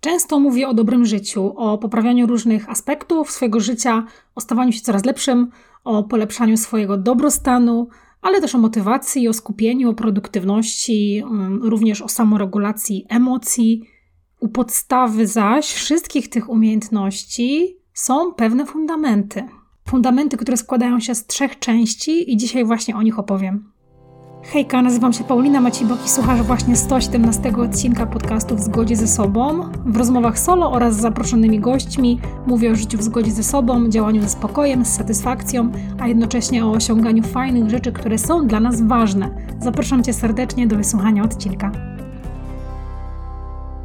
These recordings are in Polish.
Często mówię o dobrym życiu, o poprawianiu różnych aspektów swojego życia, o stawaniu się coraz lepszym, o polepszaniu swojego dobrostanu, ale też o motywacji, o skupieniu, o produktywności, mm, również o samoregulacji emocji. U podstawy zaś wszystkich tych umiejętności są pewne fundamenty. Fundamenty, które składają się z trzech części, i dzisiaj właśnie o nich opowiem. Hejka, nazywam się Paulina Macibok i słuchasz właśnie 117 odcinka podcastu W zgodzie ze sobą. W rozmowach solo oraz z zaproszonymi gośćmi mówię o życiu w zgodzie ze sobą, działaniu ze spokojem, z satysfakcją, a jednocześnie o osiąganiu fajnych rzeczy, które są dla nas ważne. Zapraszam Cię serdecznie do wysłuchania odcinka.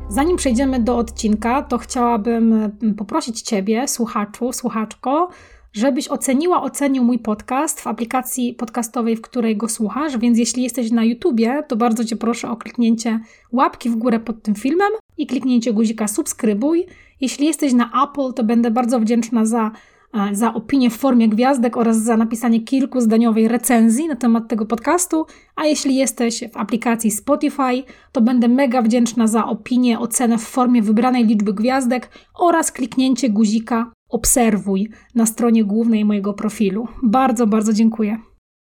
Zanim przejdziemy do odcinka, to chciałabym poprosić Ciebie, słuchaczu, słuchaczko, żebyś oceniła, ocenił mój podcast w aplikacji podcastowej, w której go słuchasz. Więc jeśli jesteś na YouTubie, to bardzo Cię proszę o kliknięcie łapki w górę pod tym filmem i kliknięcie guzika subskrybuj. Jeśli jesteś na Apple, to będę bardzo wdzięczna za, e, za opinię w formie gwiazdek oraz za napisanie kilku zdaniowej recenzji na temat tego podcastu. A jeśli jesteś w aplikacji Spotify, to będę mega wdzięczna za opinię, ocenę w formie wybranej liczby gwiazdek oraz kliknięcie guzika obserwuj na stronie głównej mojego profilu. Bardzo, bardzo dziękuję.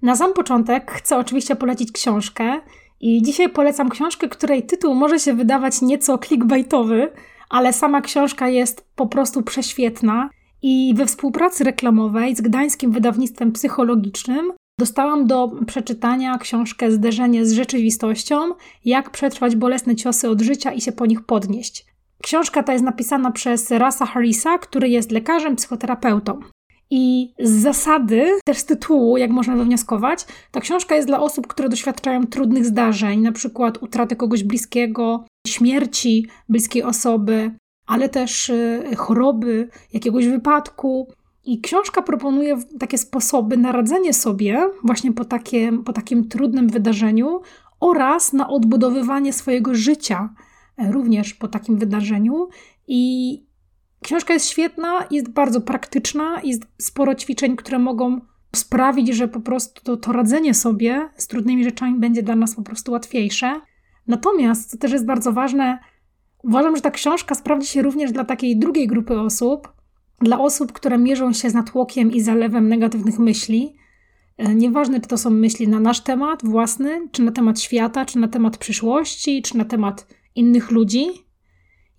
Na sam początek chcę oczywiście polecić książkę i dzisiaj polecam książkę, której tytuł może się wydawać nieco clickbaitowy, ale sama książka jest po prostu prześwietna i we współpracy reklamowej z Gdańskim Wydawnictwem Psychologicznym dostałam do przeczytania książkę Zderzenie z rzeczywistością, jak przetrwać bolesne ciosy od życia i się po nich podnieść. Książka ta jest napisana przez Rasa Harrisa, który jest lekarzem, psychoterapeutą. I z zasady, też z tytułu, jak można wywnioskować, ta książka jest dla osób, które doświadczają trudnych zdarzeń, na przykład utraty kogoś bliskiego, śmierci bliskiej osoby, ale też y, choroby, jakiegoś wypadku. I książka proponuje takie sposoby na radzenie sobie właśnie po, takie, po takim trudnym wydarzeniu oraz na odbudowywanie swojego życia również po takim wydarzeniu. I książka jest świetna, jest bardzo praktyczna, jest sporo ćwiczeń, które mogą sprawić, że po prostu to, to radzenie sobie z trudnymi rzeczami będzie dla nas po prostu łatwiejsze. Natomiast, co też jest bardzo ważne, uważam, że ta książka sprawdzi się również dla takiej drugiej grupy osób, dla osób, które mierzą się z natłokiem i zalewem negatywnych myśli. E, nieważne, czy to są myśli na nasz temat własny, czy na temat świata, czy na temat przyszłości, czy na temat innych ludzi,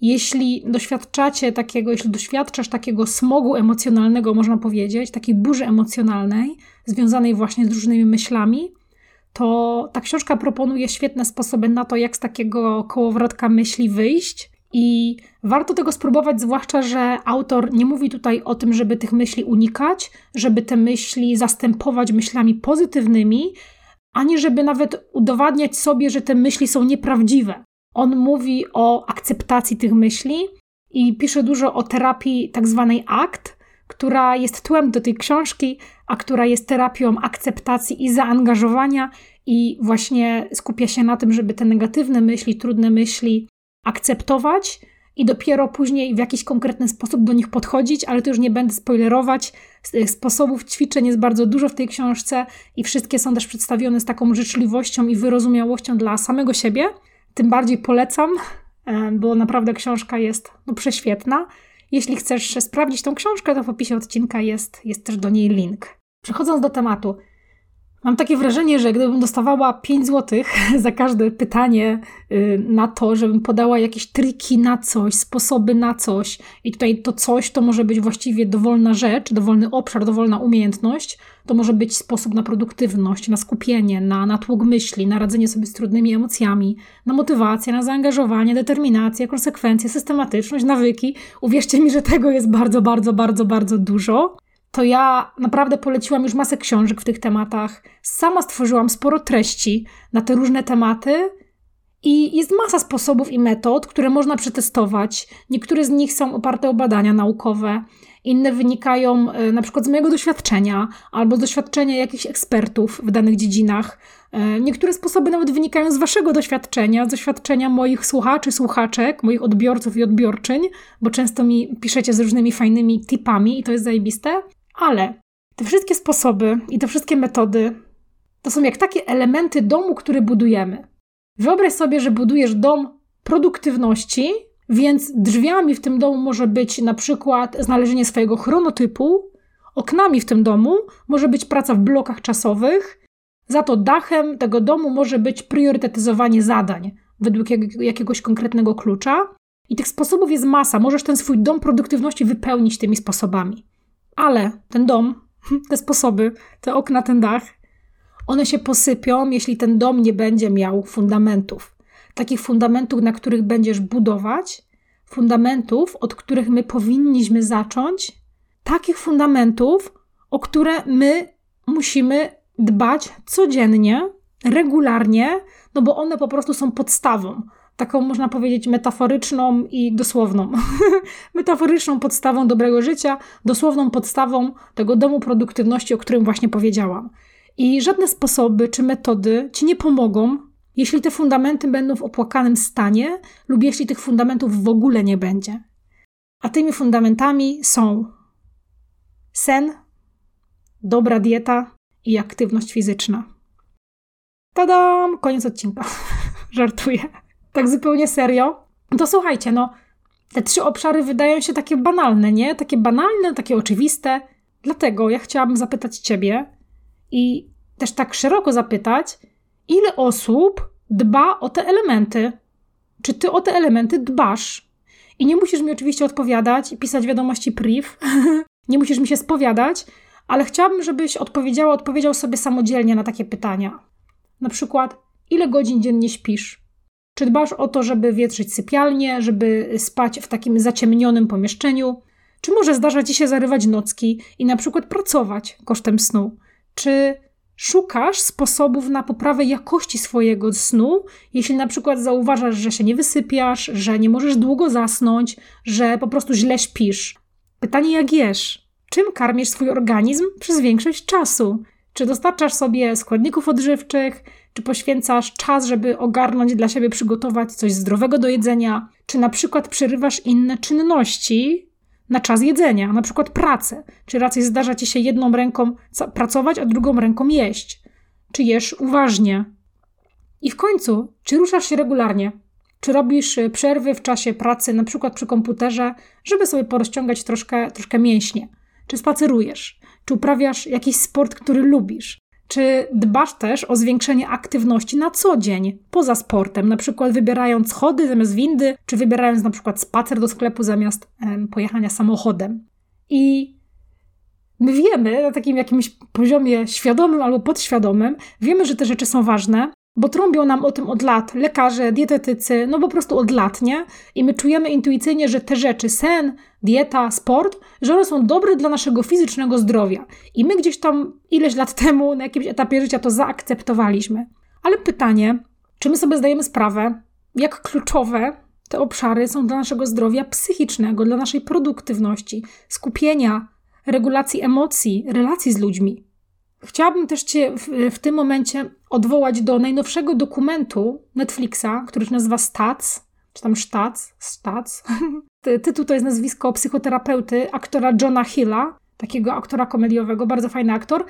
jeśli doświadczacie takiego, jeśli doświadczasz takiego smogu emocjonalnego, można powiedzieć, takiej burzy emocjonalnej, związanej właśnie z różnymi myślami, to ta książka proponuje świetne sposoby na to, jak z takiego kołowrotka myśli wyjść. I warto tego spróbować, zwłaszcza, że autor nie mówi tutaj o tym, żeby tych myśli unikać, żeby te myśli zastępować myślami pozytywnymi, ani żeby nawet udowadniać sobie, że te myśli są nieprawdziwe. On mówi o akceptacji tych myśli i pisze dużo o terapii tak zwanej ACT, która jest tłem do tej książki, a która jest terapią akceptacji i zaangażowania i właśnie skupia się na tym, żeby te negatywne myśli, trudne myśli akceptować i dopiero później w jakiś konkretny sposób do nich podchodzić, ale to już nie będę spoilerować. Sposobów ćwiczeń jest bardzo dużo w tej książce i wszystkie są też przedstawione z taką życzliwością i wyrozumiałością dla samego siebie tym bardziej polecam, e, bo naprawdę książka jest no, prześwietna. Jeśli chcesz sprawdzić tą książkę, to w opisie odcinka jest, jest też do niej link. Przechodząc do tematu, Mam takie wrażenie, że gdybym dostawała 5 zł za każde pytanie y, na to, żebym podała jakieś triki na coś, sposoby na coś, i tutaj to coś to może być właściwie dowolna rzecz, dowolny obszar, dowolna umiejętność, to może być sposób na produktywność, na skupienie, na natłok myśli, na radzenie sobie z trudnymi emocjami, na motywację, na zaangażowanie, determinację, konsekwencje, systematyczność, nawyki. Uwierzcie mi, że tego jest bardzo, bardzo, bardzo, bardzo dużo to ja naprawdę poleciłam już masę książek w tych tematach. Sama stworzyłam sporo treści na te różne tematy. I jest masa sposobów i metod, które można przetestować. Niektóre z nich są oparte o badania naukowe, inne wynikają e, na przykład z mojego doświadczenia albo z doświadczenia jakichś ekspertów w danych dziedzinach. E, niektóre sposoby nawet wynikają z Waszego doświadczenia, z doświadczenia moich słuchaczy, słuchaczek, moich odbiorców i odbiorczyń, bo często mi piszecie z różnymi fajnymi tipami i to jest zajebiste. Ale te wszystkie sposoby i te wszystkie metody to są jak takie elementy domu, który budujemy. Wyobraź sobie, że budujesz dom produktywności, Więc drzwiami w tym domu może być na przykład znalezienie swojego chronotypu, oknami w tym domu może być praca w blokach czasowych, za to dachem tego domu może być priorytetyzowanie zadań według jakiegoś konkretnego klucza. I tych sposobów jest masa. Możesz ten swój dom produktywności wypełnić tymi sposobami. Ale ten dom, te sposoby, te okna, ten dach, one się posypią, jeśli ten dom nie będzie miał fundamentów. Takich fundamentów, na których będziesz budować, fundamentów, od których my powinniśmy zacząć, takich fundamentów, o które my musimy dbać codziennie, regularnie, no bo one po prostu są podstawą. Taką można powiedzieć metaforyczną i dosłowną. metaforyczną podstawą dobrego życia, dosłowną podstawą tego domu produktywności, o którym właśnie powiedziałam. I żadne sposoby czy metody ci nie pomogą, jeśli te fundamenty będą w opłakanym stanie lub jeśli tych fundamentów w ogóle nie będzie. A tymi fundamentami są sen, dobra dieta i aktywność fizyczna. Tadam! Koniec odcinka. Żartuję. Tak zupełnie serio. To słuchajcie, no, te trzy obszary wydają się takie banalne, nie? Takie banalne, takie oczywiste. Dlatego ja chciałabym zapytać Ciebie i też tak szeroko zapytać, ile osób dba o te elementy? Czy Ty o te elementy dbasz? I nie musisz mi oczywiście odpowiadać i pisać wiadomości priv. nie musisz mi się spowiadać, ale chciałabym, żebyś odpowiedziała, odpowiedział sobie samodzielnie na takie pytania. Na przykład, ile godzin dziennie śpisz? Czy dbasz o to, żeby wietrzyć sypialnię, żeby spać w takim zaciemnionym pomieszczeniu? Czy może zdarza ci się zarywać nocki i na przykład pracować kosztem snu? Czy szukasz sposobów na poprawę jakości swojego snu, jeśli na przykład zauważasz, że się nie wysypiasz, że nie możesz długo zasnąć, że po prostu źle śpisz? Pytanie, jak jesz? Czym karmisz swój organizm przez większość czasu? Czy dostarczasz sobie składników odżywczych, czy poświęcasz czas, żeby ogarnąć dla siebie, przygotować coś zdrowego do jedzenia, czy na przykład przerywasz inne czynności na czas jedzenia, na przykład pracę, czy raczej zdarza ci się jedną ręką pracować, a drugą ręką jeść, czy jesz uważnie. I w końcu, czy ruszasz się regularnie, czy robisz y, przerwy w czasie pracy, na przykład przy komputerze, żeby sobie porozciągać troszkę, troszkę mięśnie, czy spacerujesz, czy uprawiasz jakiś sport, który lubisz? Czy dbasz też o zwiększenie aktywności na co dzień, poza sportem, na przykład wybierając schody zamiast windy, czy wybierając na przykład spacer do sklepu zamiast em, pojechania samochodem? I my wiemy na takim jakimś poziomie świadomym albo podświadomym, wiemy, że te rzeczy są ważne, bo trąbią nam o tym od lat lekarze, dietetycy, no po prostu od lat, nie? I my czujemy intuicyjnie, że te rzeczy, sen, dieta, sport, że one są dobre dla naszego fizycznego zdrowia. I my gdzieś tam ileś lat temu, na jakimś etapie życia to zaakceptowaliśmy. Ale pytanie, czy my sobie zdajemy sprawę, jak kluczowe te obszary są dla naszego zdrowia psychicznego, dla naszej produktywności, skupienia, regulacji emocji, relacji z ludźmi? Chciałabym też Cię w, w, tym momencie odwołać do najnowszego dokumentu Netflixa, który się nazywa Stats, czy tam Stats, Stats. Tytuł to jest nazwisko psychoterapeuty, aktora Johna Hilla, takiego aktora komediowego, bardzo fajny aktor.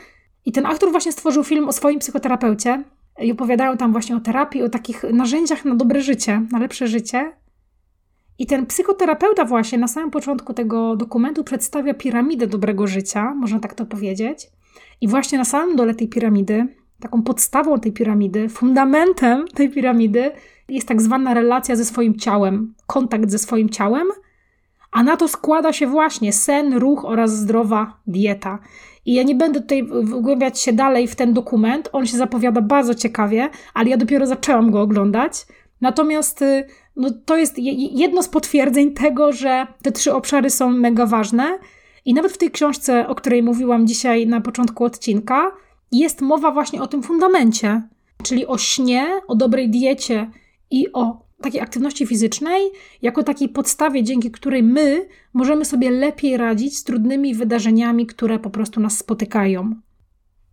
I ten aktor właśnie stworzył film o swoim psychoterapeucie i opowiadają tam właśnie o terapii, o takich narzędziach na dobre życie, na lepsze życie. I ten psychoterapeuta właśnie na samym początku tego dokumentu przedstawia piramidę dobrego życia, można tak to powiedzieć. I właśnie na samym dole tej piramidy, taką podstawą tej piramidy, fundamentem tej piramidy jest tak zwana relacja ze swoim ciałem, kontakt ze swoim ciałem, a na to składa się właśnie sen, ruch oraz zdrowa dieta. I ja nie będę tutaj wgłębiać się dalej w ten dokument, on się zapowiada bardzo ciekawie, ale ja dopiero zaczęłam go oglądać. Natomiast y, no, to jest jedno z potwierdzeń tego, że te trzy obszary są mega ważne i nawet w tej książce, o której mówiłam dzisiaj na początku odcinka, jest mowa właśnie o tym fundamencie, czyli o śnie, o dobrej diecie i o takiej aktywności fizycznej, jako takiej podstawie, dzięki której my możemy sobie lepiej radzić z trudnymi wydarzeniami, które po prostu nas spotykają.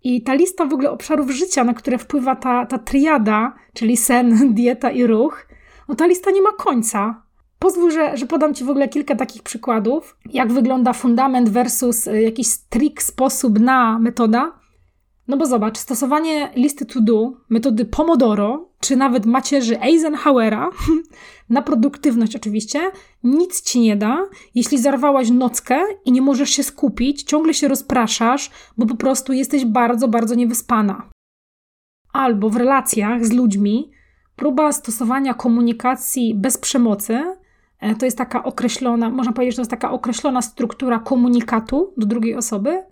I ta lista w ogóle obszarów życia, na które wpływa ta, ta triada, czyli sen, dieta i ruch, no ta lista nie ma końca. Pozwól, że, że podam Ci w ogóle kilka takich przykładów, jak wygląda fundament versus y, jakiś trik, sposób na metoda. No bo zobacz, stosowanie listy to do, metody Pomodoro, czy nawet macierzy Eisenhowera, na produktywność oczywiście, nic ci nie da, jeśli zarwałaś nockę i nie możesz się skupić, ciągle się rozpraszasz, bo po prostu jesteś bardzo, bardzo niewyspana. Albo w relacjach z ludźmi próba stosowania komunikacji bez przemocy to jest taka określona, można powiedzieć, że to jest taka określona struktura komunikatu do drugiej osoby,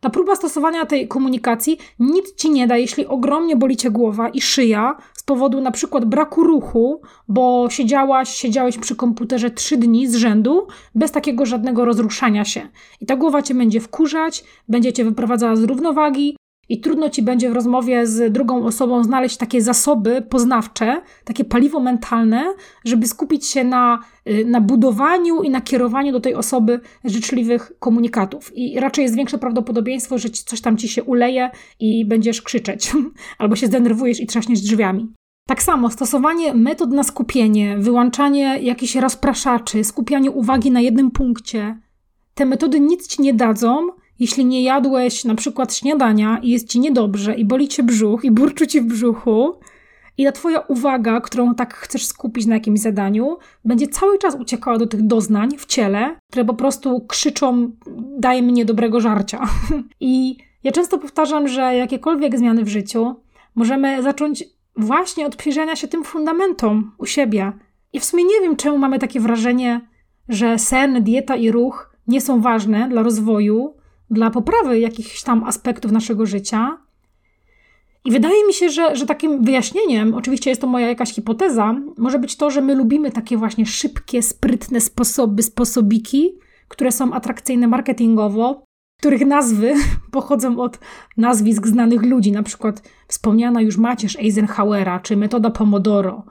ta próba stosowania tej komunikacji nic ci nie da, jeśli ogromnie boli cię głowa i szyja z powodu na przykład braku ruchu, bo siedziałaś, siedziałeś przy komputerze trzy dni z rzędu bez takiego żadnego rozruszania się. I ta głowa cię będzie wkurzać, będzie cię wyprowadzała z równowagi, i trudno ci będzie w rozmowie z drugą osobą znaleźć takie zasoby poznawcze, takie paliwo mentalne, żeby skupić się na, y, na budowaniu i na kierowaniu do tej osoby życzliwych komunikatów. I raczej jest większe prawdopodobieństwo, że coś tam ci się uleje i będziesz krzyczeć, albo się zdenerwujesz i trzaśniesz drzwiami. Tak samo stosowanie metod na skupienie, wyłączanie jakichś rozpraszaczy, skupianie uwagi na jednym punkcie. Te metody nic ci nie dadzą, jeśli nie jadłeś na przykład śniadania i jest ci niedobrze i boli cię brzuch i burczy ci w brzuchu, i ta twoja uwaga, którą tak chcesz skupić na jakimś zadaniu, będzie cały czas uciekała do tych doznań w ciele, które po prostu krzyczą: daj mi niedobrego żarcia. I ja często powtarzam, że jakiekolwiek zmiany w życiu możemy zacząć właśnie od przyjrzenia się tym fundamentom u siebie. I w sumie nie wiem, czemu mamy takie wrażenie, że sen, dieta i ruch nie są ważne dla rozwoju, dla poprawy jakichś tam aspektów naszego życia. I wydaje mi się, że, że takim wyjaśnieniem, oczywiście jest to moja jakaś hipoteza, może być to, że my lubimy takie właśnie szybkie, sprytne sposoby, sposobiki, które są atrakcyjne marketingowo, których nazwy pochodzą od nazwisk znanych ludzi, na przykład wspomniana już macierz Eisenhowera czy metoda Pomodoro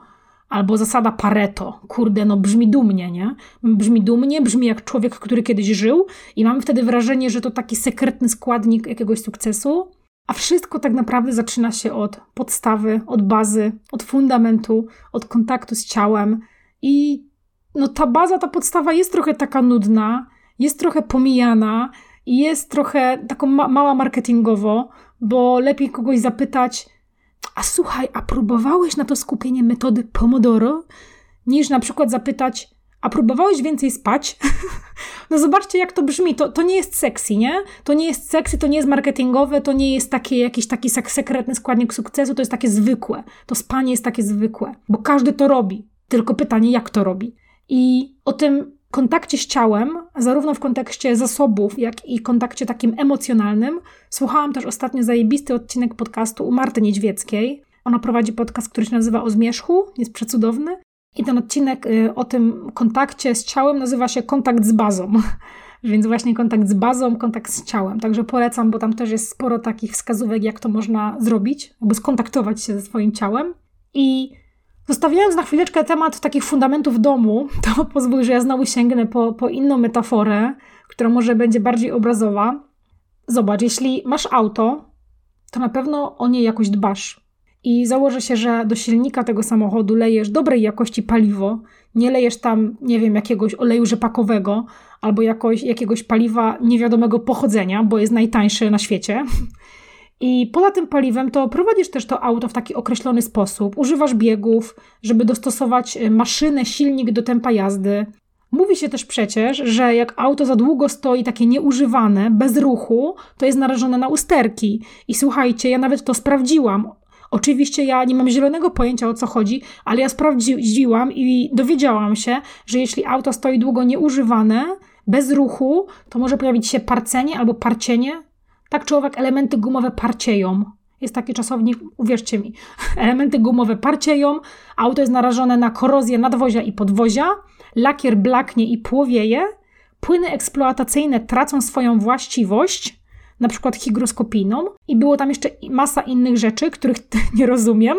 Albo zasada Pareto. Kurde, no brzmi dumnie, nie? Brzmi dumnie, brzmi jak człowiek, który kiedyś żył i mamy wtedy wrażenie, że to taki sekretny składnik jakiegoś sukcesu. A wszystko tak naprawdę zaczyna się od podstawy, od bazy, od fundamentu, od kontaktu z ciałem. I no ta baza, ta podstawa jest trochę taka nudna, jest trochę pomijana i jest trochę taką ma mała marketingowo, bo lepiej kogoś zapytać, a słuchaj, a próbowałeś na to skupienie metody Pomodoro? Niż na przykład zapytać, a próbowałeś więcej spać? no zobaczcie, jak to brzmi. To, to nie jest sexy, nie? To nie jest sexy, to nie jest marketingowe, to nie jest takie, jakiś taki sekretny składnik sukcesu, to jest takie zwykłe. To spanie jest takie zwykłe, bo każdy to robi. Tylko pytanie, jak to robi. I o tym kontakcie z ciałem, zarówno w kontekście zasobów, jak i kontakcie takim emocjonalnym. Słuchałam też ostatnio zajebisty odcinek podcastu u Marty Niedźwieckiej. Ona prowadzi podcast, który się nazywa O Zmierzchu, jest przecudowny. I ten odcinek y, o tym kontakcie z ciałem nazywa się Kontakt z bazą. Więc właśnie kontakt z bazą, kontakt z ciałem. Także polecam, bo tam też jest sporo takich wskazówek, jak to można zrobić, aby skontaktować się ze swoim ciałem. I Zostawiając na chwileczkę temat takich fundamentów domu, to pozwól, że ja znowu sięgnę po, po inną metaforę, która może będzie bardziej obrazowa. Zobacz, jeśli masz auto, to na pewno o nie jakoś dbasz. I założę się, że do silnika tego samochodu lejesz dobrej jakości paliwo, nie lejesz tam, nie wiem, jakiegoś oleju rzepakowego albo jakoś, jakiegoś paliwa niewiadomego pochodzenia, bo jest najtańsze na świecie. I poza tym paliwem to prowadzisz też to auto w taki określony sposób. Używasz biegów, żeby dostosować y, maszynę, silnik do tempa jazdy. Mówi się też przecież, że jak auto za długo stoi takie nieużywane, bez ruchu, to jest narażone na usterki. I słuchajcie, ja nawet to sprawdziłam. Oczywiście ja nie mam zielonego pojęcia o co chodzi, ale ja sprawdziłam i dowiedziałam się, że jeśli auto stoi długo nieużywane, bez ruchu, to może pojawić się parcenie albo parcienie, tak człowiek elementy gumowe parcieją. Jest taki czasownik, uwierzcie mi. Elementy gumowe parcieją, auto jest narażone na korozję nadwozia i podwozia, lakier blaknie i płowieje, płyny eksploatacyjne tracą swoją właściwość, na przykład hygroskopijną, i było tam jeszcze masa innych rzeczy, których nie rozumiem,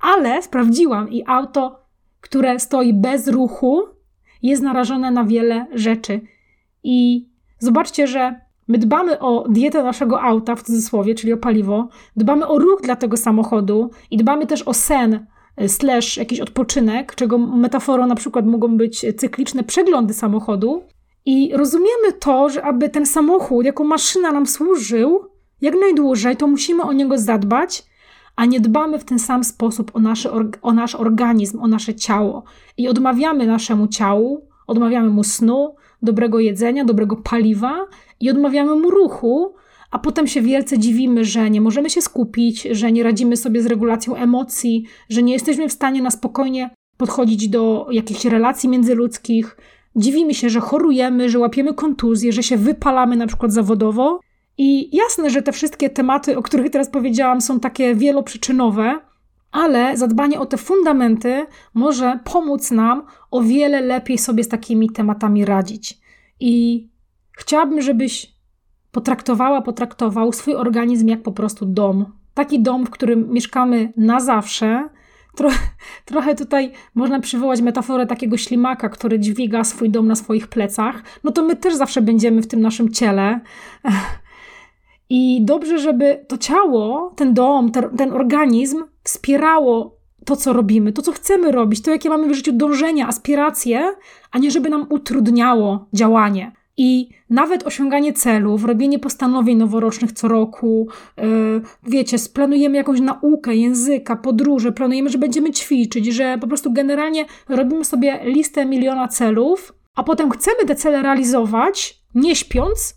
ale sprawdziłam i auto, które stoi bez ruchu, jest narażone na wiele rzeczy. I zobaczcie, że My dbamy o dietę naszego auta, w cudzysłowie, czyli o paliwo, dbamy o ruch dla tego samochodu i dbamy też o sen, y, slash jakiś odpoczynek, czego metaforą na przykład mogą być cykliczne przeglądy samochodu. I rozumiemy to, że aby ten samochód jako maszyna nam służył, jak najdłużej, to musimy o niego zadbać, a nie dbamy w ten sam sposób o, nasz, o nasz organizm, o nasze ciało i odmawiamy naszemu ciału, odmawiamy mu snu, dobrego jedzenia, dobrego paliwa i odmawiamy mu ruchu, a potem się wielce dziwimy, że nie możemy się skupić, że nie radzimy sobie z regulacją emocji, że nie jesteśmy w stanie na spokojnie podchodzić do jakichś relacji międzyludzkich. Dziwimy się, że chorujemy, że łapiemy kontuzje, że się wypalamy na przykład zawodowo. I jasne, że te wszystkie tematy, o których teraz powiedziałam, są takie wieloprzyczynowe, ale zadbanie o te fundamenty może pomóc nam o wiele lepiej sobie z takimi tematami radzić. I chciałabym, żebyś potraktowała, potraktował swój organizm jak po prostu dom. Taki dom, w którym mieszkamy na zawsze. Tro, trochę tutaj można przywołać metaforę takiego ślimaka, który dźwiga swój dom na swoich plecach. No to my też zawsze będziemy w tym naszym ciele. I dobrze, żeby to ciało, ten dom, ten, ten organizm wspierało to, co robimy, to, co chcemy robić, to, jakie mamy w życiu dążenia, aspiracje, a nie żeby nam utrudniało działanie. I nawet osiąganie celów, robienie postanowień noworocznych co roku, yy, wiecie, splanujemy jakąś naukę języka, podróże, planujemy, że będziemy ćwiczyć, że po prostu generalnie robimy sobie listę miliona celów, a potem chcemy te cele realizować, nie śpiąc,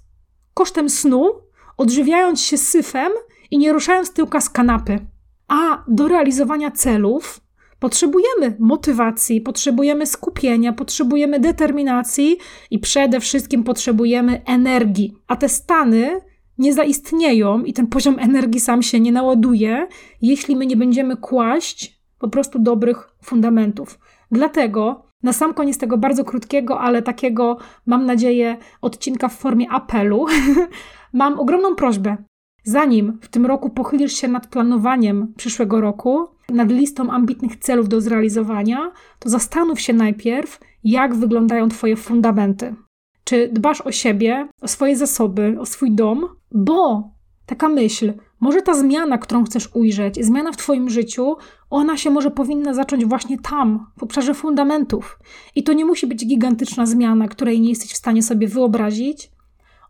kosztem snu, odżywiając się syfem i nie ruszając tyłka z kanapy. A do realizowania celów Potrzebujemy motywacji, potrzebujemy skupienia, potrzebujemy determinacji i przede wszystkim potrzebujemy energii. A te stany nie zaistnieją i ten poziom energii sam się nie naładuje, jeśli my nie będziemy kłaść po prostu dobrych fundamentów. Dlatego na sam koniec tego bardzo krótkiego, ale takiego, mam nadzieję, odcinka w formie apelu, mam ogromną prośbę. Zanim w tym roku pochylisz się nad planowaniem przyszłego roku, nad listą ambitnych celów do zrealizowania, to zastanów się najpierw, jak wyglądają Twoje fundamenty. Czy dbasz o siebie, o swoje zasoby, o swój dom? Bo taka myśl, może ta zmiana, którą chcesz ujrzeć, zmiana w Twoim życiu, ona się może powinna zacząć właśnie tam, w obszarze fundamentów. I to nie musi być gigantyczna zmiana, której nie jesteś w stanie sobie wyobrazić.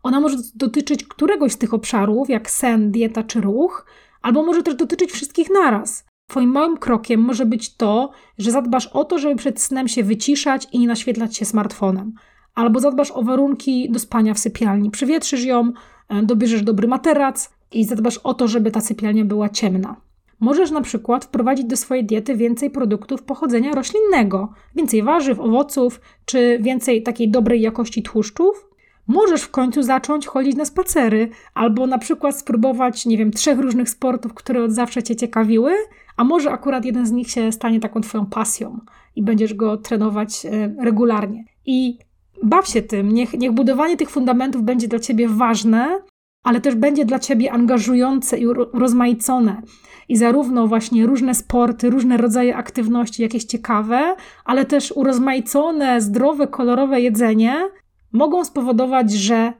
Ona może dotyczyć któregoś z tych obszarów, jak sen, dieta czy ruch, albo może też dotyczyć wszystkich naraz. Twoim małym krokiem może być to, że zadbasz o to, żeby przed snem się wyciszać i nie naświetlać się smartfonem. Albo zadbasz o warunki do spania w sypialni. Przywietrzysz ją, e, dobierzesz dobry materac i zadbasz o to, żeby ta sypialnia była ciemna. Możesz na przykład wprowadzić do swojej diety więcej produktów pochodzenia roślinnego, więcej warzyw, owoców, czy więcej takiej dobrej jakości tłuszczów. Możesz w końcu zacząć chodzić na spacery, albo na przykład spróbować, nie wiem, trzech różnych sportów, które od zawsze cię ciekawiły, a może akurat jeden z nich się stanie taką Twoją pasją i będziesz go trenować e, regularnie. I baw się tym, niech, niech budowanie tych fundamentów będzie dla Ciebie ważne, ale też będzie dla Ciebie angażujące i rozmaicone. I zarówno właśnie różne sporty, różne rodzaje aktywności, jakieś ciekawe, ale też urozmaicone, zdrowe, kolorowe jedzenie mogą spowodować, że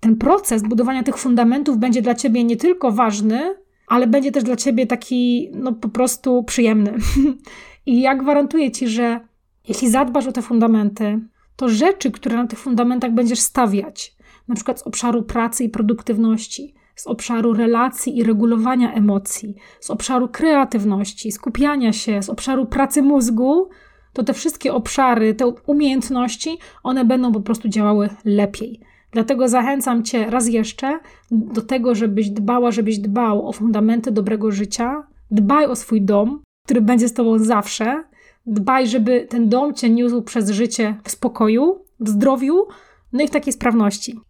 ten proces budowania tych fundamentów będzie dla Ciebie nie tylko ważny, ale będzie też dla ciebie taki, no po prostu przyjemny. I ja gwarantuję ci, że jeśli zadbasz o te fundamenty, to rzeczy, które na tych fundamentach będziesz stawiać, na przykład z obszaru pracy i produktywności, z obszaru relacji i regulowania emocji, z obszaru kreatywności, skupiania się, z obszaru pracy mózgu, to te wszystkie obszary, te umiejętności, one będą po prostu działały lepiej. Dlatego zachęcam Cię raz jeszcze do tego, żebyś dbała, żebyś dbał o fundamenty dobrego życia. Dbaj o swój dom, który będzie z Tobą zawsze. Dbaj, żeby ten dom Cię niósł przez życie w spokoju, w zdrowiu, no i w takiej sprawności.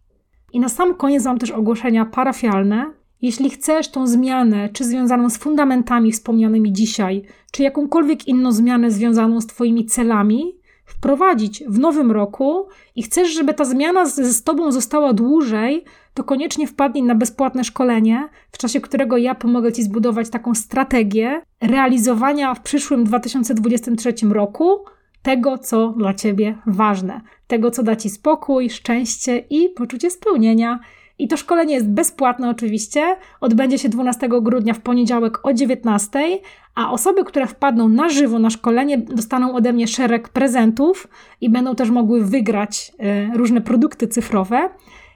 I na sam koniec mam też ogłoszenia parafialne. Jeśli chcesz tą zmianę, czy związaną z fundamentami wspomnianymi dzisiaj, czy jakąkolwiek inną zmianę związaną z Twoimi celami, wprowadzić w nowym roku i chcesz, żeby ta zmiana z, z Tobą została dłużej, to koniecznie wpadnij na bezpłatne szkolenie, w czasie którego ja pomogę Ci zbudować taką strategię realizowania w przyszłym 2023 roku tego, co dla Ciebie ważne, tego, co da Ci spokój, szczęście i poczucie spełnienia. I to szkolenie jest bezpłatne oczywiście. Odbędzie się 12 grudnia w poniedziałek o 19, a osoby, które wpadną na żywo na szkolenie, dostaną ode mnie szereg prezentów i będą też mogły wygrać e, różne produkty cyfrowe.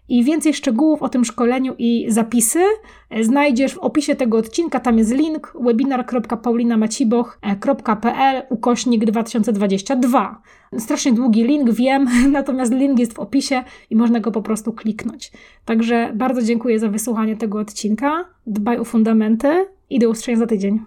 I więcej szczegółów o tym szkoleniu i zapisy znajdziesz w opisie tego odcinka. Tam jest link webinar.paulinamaciboch.pl ukośnik 2022. Strasznie długi link, wiem, natomiast link jest w opisie i można go po prostu kliknąć. Także bardzo dziękuję za wysłuchanie tego odcinka. Dbaj o fundamenty i do usłyszenia za tydzień.